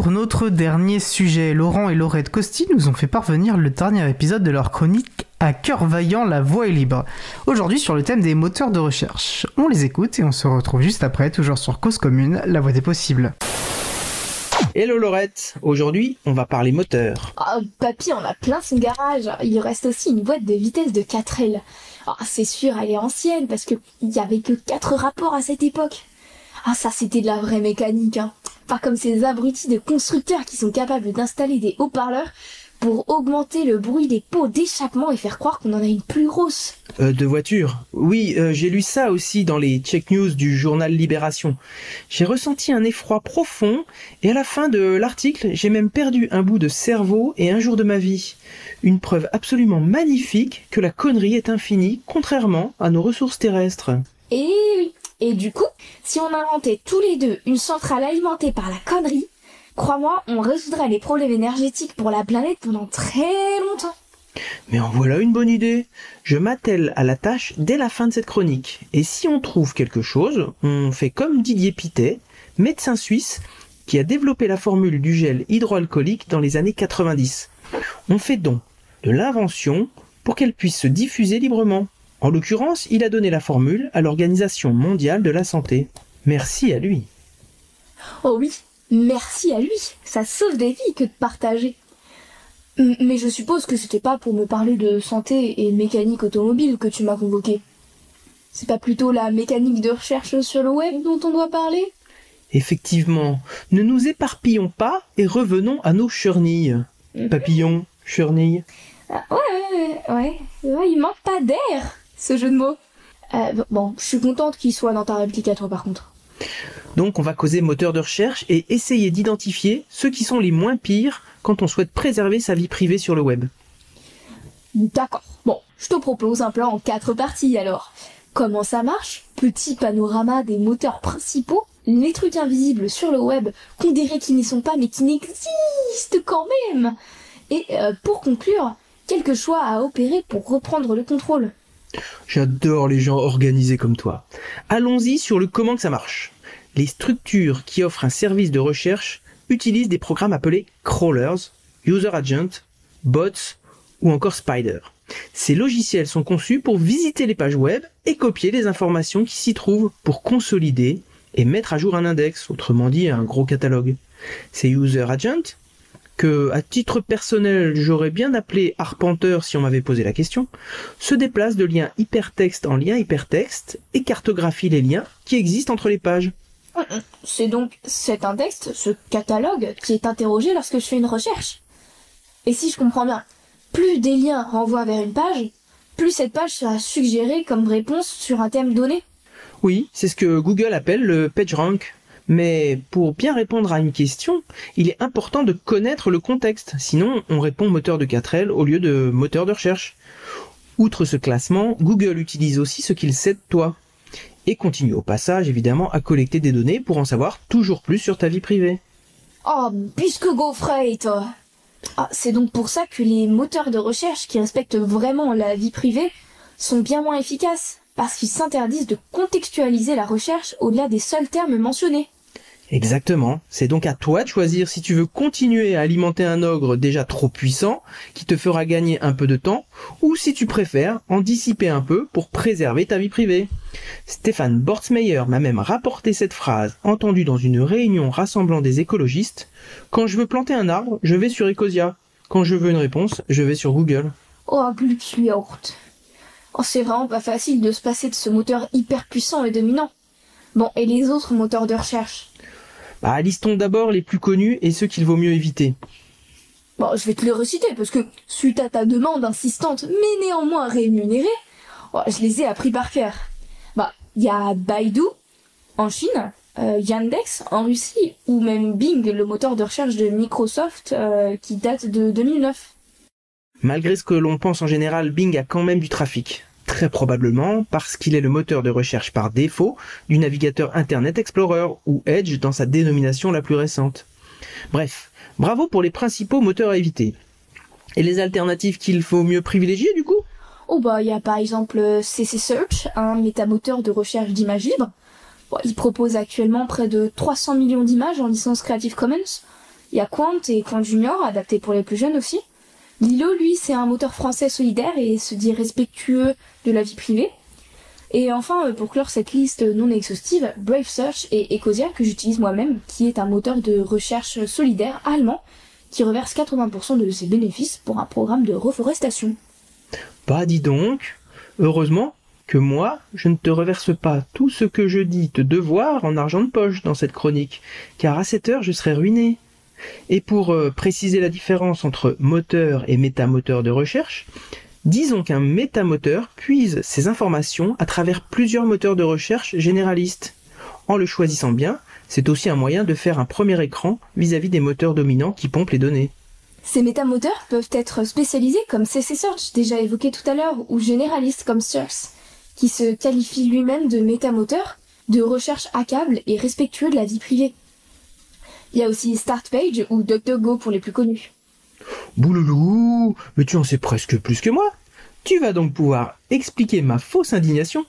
pour notre dernier sujet. Laurent et Laurette Costi nous ont fait parvenir le dernier épisode de leur chronique à cœur vaillant, la voix est libre. Aujourd'hui sur le thème des moteurs de recherche. On les écoute et on se retrouve juste après, toujours sur Cause Commune, la voix des possibles. Hello Laurette, aujourd'hui on va parler moteur. Oh, papy, on a plein son garage. Il reste aussi une boîte de vitesse de 4L. Oh, c'est sûr, elle est ancienne parce qu'il y avait que 4 rapports à cette époque. Ah, ça c'était de la vraie mécanique, hein. Pas comme ces abrutis de constructeurs qui sont capables d'installer des haut-parleurs pour augmenter le bruit des pots d'échappement et faire croire qu'on en a une plus grosse. Euh, de voiture. Oui, euh, j'ai lu ça aussi dans les check news du journal Libération. J'ai ressenti un effroi profond et à la fin de l'article, j'ai même perdu un bout de cerveau et un jour de ma vie. Une preuve absolument magnifique que la connerie est infinie, contrairement à nos ressources terrestres. Et oui. Et du coup, si on inventait tous les deux une centrale alimentée par la connerie, Crois-moi, on résoudrait les problèmes énergétiques pour la planète pendant très longtemps. Mais en voilà une bonne idée. Je m'attelle à la tâche dès la fin de cette chronique. Et si on trouve quelque chose, on fait comme Didier Pitet, médecin suisse, qui a développé la formule du gel hydroalcoolique dans les années 90. On fait donc de l'invention pour qu'elle puisse se diffuser librement. En l'occurrence, il a donné la formule à l'Organisation mondiale de la santé. Merci à lui. Oh oui, Merci à lui, ça sauve des vies que de partager. Mais je suppose que c'était pas pour me parler de santé et de mécanique automobile que tu m'as convoqué. C'est pas plutôt la mécanique de recherche sur le web dont on doit parler? Effectivement, ne nous éparpillons pas et revenons à nos chernilles. Mhm. Papillons, chernilles. Ah, ouais, ouais, ouais, il manque pas d'air, ce jeu de mots. Euh, bon, je suis contente qu'il soit dans ta réplique à toi par contre. Donc on va causer moteur de recherche et essayer d'identifier ceux qui sont les moins pires quand on souhaite préserver sa vie privée sur le web. D'accord. Bon, je te propose un plan en quatre parties alors. Comment ça marche? Petit panorama des moteurs principaux, les trucs invisibles sur le web qu'on dirait qu'ils n'y sont pas mais qui n'existent quand même. Et euh, pour conclure, quelques choix à opérer pour reprendre le contrôle. J'adore les gens organisés comme toi. Allons-y sur le comment que ça marche les structures qui offrent un service de recherche utilisent des programmes appelés crawlers, user agent, bots ou encore spider. Ces logiciels sont conçus pour visiter les pages web et copier les informations qui s'y trouvent pour consolider et mettre à jour un index, autrement dit un gros catalogue. Ces user agents, que à titre personnel j'aurais bien appelé arpenteur si on m'avait posé la question, se déplacent de lien hypertexte en lien hypertexte et cartographient les liens qui existent entre les pages. C'est donc cet index, ce catalogue, qui est interrogé lorsque je fais une recherche. Et si je comprends bien, plus des liens renvoient vers une page, plus cette page sera suggérée comme réponse sur un thème donné. Oui, c'est ce que Google appelle le PageRank. Mais pour bien répondre à une question, il est important de connaître le contexte, sinon on répond moteur de 4L au lieu de moteur de recherche. Outre ce classement, Google utilise aussi ce qu'il sait de toi et continue au passage évidemment à collecter des données pour en savoir toujours plus sur ta vie privée. Oh, puisque toi ah, C'est donc pour ça que les moteurs de recherche qui respectent vraiment la vie privée sont bien moins efficaces, parce qu'ils s'interdisent de contextualiser la recherche au-delà des seuls termes mentionnés. Exactement. C'est donc à toi de choisir si tu veux continuer à alimenter un ogre déjà trop puissant, qui te fera gagner un peu de temps, ou si tu préfères en dissiper un peu pour préserver ta vie privée. Stéphane Bortsmeyer m'a même rapporté cette phrase entendue dans une réunion rassemblant des écologistes. Quand je veux planter un arbre, je vais sur Ecosia. Quand je veux une réponse, je vais sur Google. Oh, Glücksliort. Oh, c'est vraiment pas facile de se passer de ce moteur hyper puissant et dominant. Bon, et les autres moteurs de recherche? Bah, listons d'abord les plus connus et ceux qu'il vaut mieux éviter. Bon, je vais te les reciter parce que, suite à ta demande insistante mais néanmoins rémunérée, oh, je les ai appris par cœur. Bah, il y a Baidu en Chine, euh, Yandex en Russie ou même Bing, le moteur de recherche de Microsoft euh, qui date de 2009. Malgré ce que l'on pense en général, Bing a quand même du trafic. Très probablement parce qu'il est le moteur de recherche par défaut du navigateur Internet Explorer ou Edge dans sa dénomination la plus récente. Bref, bravo pour les principaux moteurs à éviter. Et les alternatives qu'il faut mieux privilégier du coup? Oh bah il y a par exemple CC Search, un métamoteur de recherche d'images libres. il propose actuellement près de 300 millions d'images en licence Creative Commons. Il y a Quant et Quant Junior, adaptés pour les plus jeunes aussi. Lilo, lui, c'est un moteur français solidaire et se dit respectueux de la vie privée. Et enfin, euh, pour clore cette liste non exhaustive, Brave Search et Ecosia, que j'utilise moi-même, qui est un moteur de recherche solidaire allemand, qui reverse 80% de ses bénéfices pour un programme de reforestation. Bah dis donc, heureusement que moi, je ne te reverse pas tout ce que je dis te devoir en argent de poche dans cette chronique, car à cette heure je serais ruiné. Et pour euh, préciser la différence entre moteur et métamoteur de recherche, disons qu'un métamoteur puise ses informations à travers plusieurs moteurs de recherche généralistes. En le choisissant bien, c'est aussi un moyen de faire un premier écran vis-à-vis des moteurs dominants qui pompent les données. Ces métamoteurs peuvent être spécialisés comme CC Search, déjà évoqué tout à l'heure, ou généralistes comme Source, qui se qualifie lui-même de métamoteur, de recherche à et respectueux de la vie privée. Il y a aussi StartPage ou DuckDuckGo pour les plus connus. Bouloulou, mais tu en sais presque plus que moi. Tu vas donc pouvoir expliquer ma fausse indignation.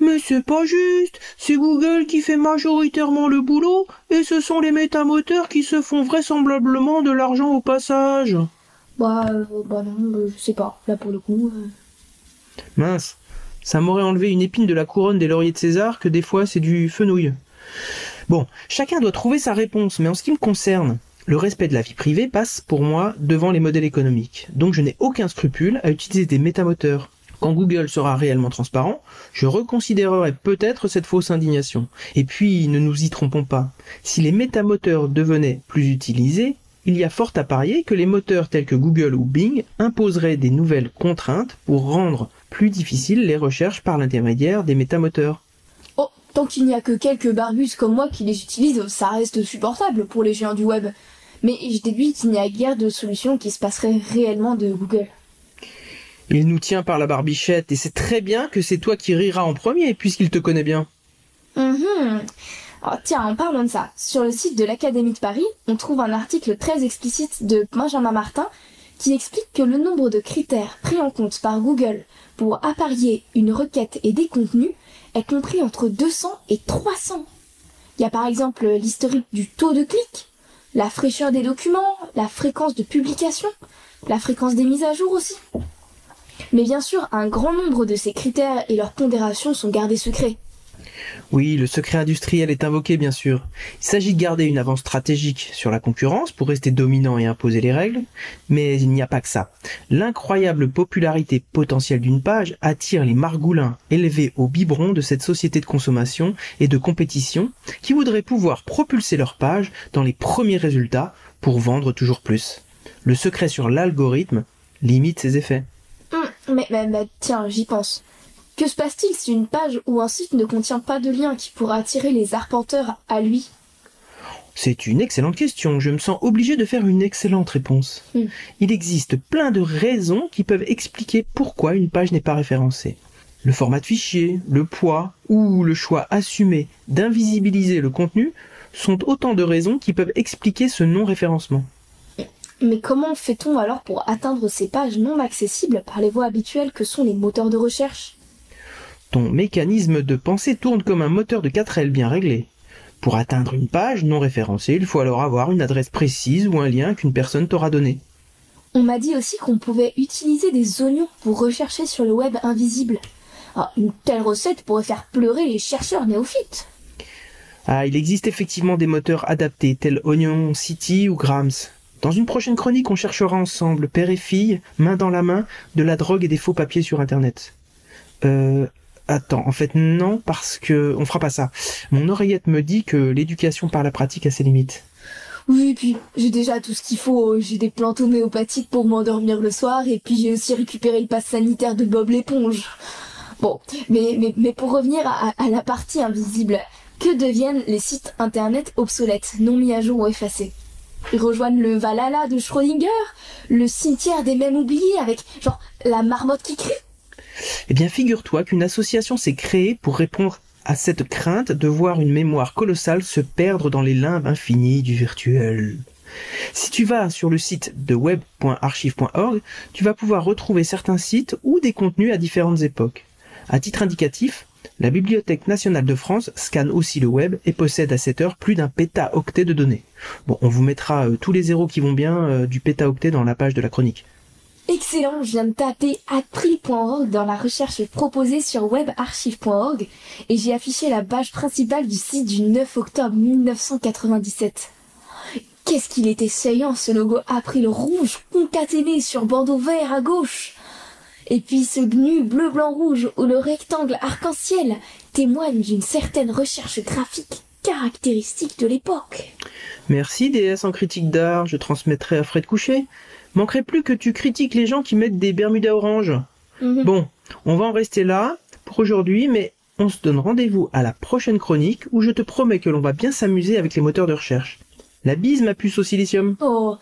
Mais c'est pas juste, c'est Google qui fait majoritairement le boulot, et ce sont les métamoteurs qui se font vraisemblablement de l'argent au passage. Bah, euh, bah non, euh, je sais pas, là pour le coup. euh. Mince, ça m'aurait enlevé une épine de la couronne des lauriers de César que des fois c'est du fenouil. Bon, chacun doit trouver sa réponse, mais en ce qui me concerne, le respect de la vie privée passe pour moi devant les modèles économiques. Donc je n'ai aucun scrupule à utiliser des métamoteurs. Quand Google sera réellement transparent, je reconsidérerai peut-être cette fausse indignation. Et puis, ne nous y trompons pas, si les métamoteurs devenaient plus utilisés, il y a fort à parier que les moteurs tels que Google ou Bing imposeraient des nouvelles contraintes pour rendre plus difficiles les recherches par l'intermédiaire des métamoteurs. Oh, tant qu'il n'y a que quelques barbus comme moi qui les utilisent, ça reste supportable pour les géants du web. Mais je déduis qu'il n'y a guère de solution qui se passerait réellement de Google. Il nous tient par la barbichette et c'est très bien que c'est toi qui riras en premier puisqu'il te connaît bien. Mhm. Alors, tiens, en parlant de ça, sur le site de l'Académie de Paris, on trouve un article très explicite de Benjamin Martin qui explique que le nombre de critères pris en compte par Google pour apparier une requête et des contenus est compris entre 200 et 300. Il y a par exemple l'historique du taux de clic, la fraîcheur des documents, la fréquence de publication, la fréquence des mises à jour aussi. Mais bien sûr, un grand nombre de ces critères et leurs pondérations sont gardés secrets. Oui, le secret industriel est invoqué bien sûr. Il s'agit de garder une avance stratégique sur la concurrence pour rester dominant et imposer les règles, mais il n'y a pas que ça. L'incroyable popularité potentielle d'une page attire les margoulins élevés au biberon de cette société de consommation et de compétition qui voudraient pouvoir propulser leur page dans les premiers résultats pour vendre toujours plus. Le secret sur l'algorithme limite ses effets. Hum, mais, tiens, j'y pense. Que se passe-t-il si une page ou un site ne contient pas de lien qui pourra attirer les arpenteurs à lui? C'est une excellente question. Je me sens obligé de faire une excellente réponse. Hmm. Il existe plein de raisons qui peuvent expliquer pourquoi une page n'est pas référencée. Le format de fichier, le poids ou le choix assumé d'invisibiliser le contenu sont autant de raisons qui peuvent expliquer ce non-référencement. Mais comment fait-on alors pour atteindre ces pages non accessibles par les voies habituelles que sont les moteurs de recherche? Ton mécanisme de pensée tourne comme un moteur de 4L bien réglé. Pour atteindre une page non référencée, il faut alors avoir une adresse précise ou un lien qu'une personne t'aura donné. On m'a dit aussi qu'on pouvait utiliser des oignons pour rechercher sur le web invisible. Ah, une telle recette pourrait faire pleurer les chercheurs néophytes. Ah, il existe effectivement des moteurs adaptés tels Onion City ou Grams. Dans une prochaine chronique, on cherchera ensemble, père et fille, main dans la main, de la drogue et des faux papiers sur Internet. Euh, attends, en fait non, parce que on fera pas ça. Mon oreillette me dit que l'éducation par la pratique a ses limites. Oui, puis j'ai déjà tout ce qu'il faut. J'ai des plantes homéopathiques pour m'endormir le soir, et puis j'ai aussi récupéré le pass sanitaire de Bob l'éponge. Bon, mais, mais, pour revenir à, la partie invisible, que deviennent les sites internet obsolètes, non mis à jour ou effacés? Ils rejoignent le Valhalla de Schrödinger, le cimetière des mèmes oubliés avec, genre, la marmotte qui crie? Eh bien, figure-toi qu'une association s'est créée pour répondre à cette crainte de voir une mémoire colossale se perdre dans les limbes infinies du virtuel. Si tu vas sur le site de web.archive.org, tu vas pouvoir retrouver certains sites ou des contenus à différentes époques. À titre indicatif, La Bibliothèque nationale de France scanne aussi le web et possède à cette heure plus d'un pétaoctet de données. Bon, on vous mettra euh, tous les zéros qui vont bien euh, du pétaoctet dans la page de la chronique. Excellent, je viens de taper april.org dans la recherche proposée sur webarchive.org et j'ai affiché la page principale du site du 9 octobre 1997. Qu'est-ce qu'il était saillant ce logo April rouge concaténé sur bordeaux vert à gauche? Et puis ce gnu bleu-blanc-rouge où le rectangle arc-en-ciel témoigne d'une certaine recherche graphique caractéristique de l'époque. Merci DS en critique d'art, je transmettrai à Fred Coucher. Manquerait plus que tu critiques les gens qui mettent des Bermudas orange. Mhm. Bon, on va en rester là pour aujourd'hui, mais on se donne rendez-vous à la prochaine chronique où je te promets que l'on va bien s'amuser avec les moteurs de recherche. La bise, ma puce au silicium. Oh,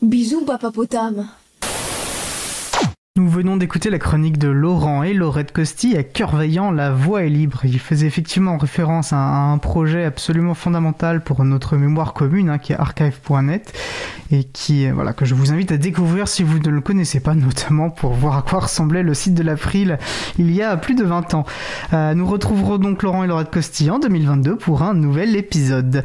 bisous papa potame. Nous venons d'écouter la chronique de Laurent et Laurette Costi à Cœur Vaillant, La Voix est libre. Il faisait effectivement référence à un, projet absolument fondamental pour notre mémoire commune, hein, qui est archive.net, et qui, euh, voilà, que je vous invite à découvrir si vous ne le connaissez pas, notamment pour voir à quoi ressemblait le site de l'April il y a plus de 20 ans. Euh, nous retrouverons donc Laurent et Laurette Costi en 2022 pour un nouvel épisode.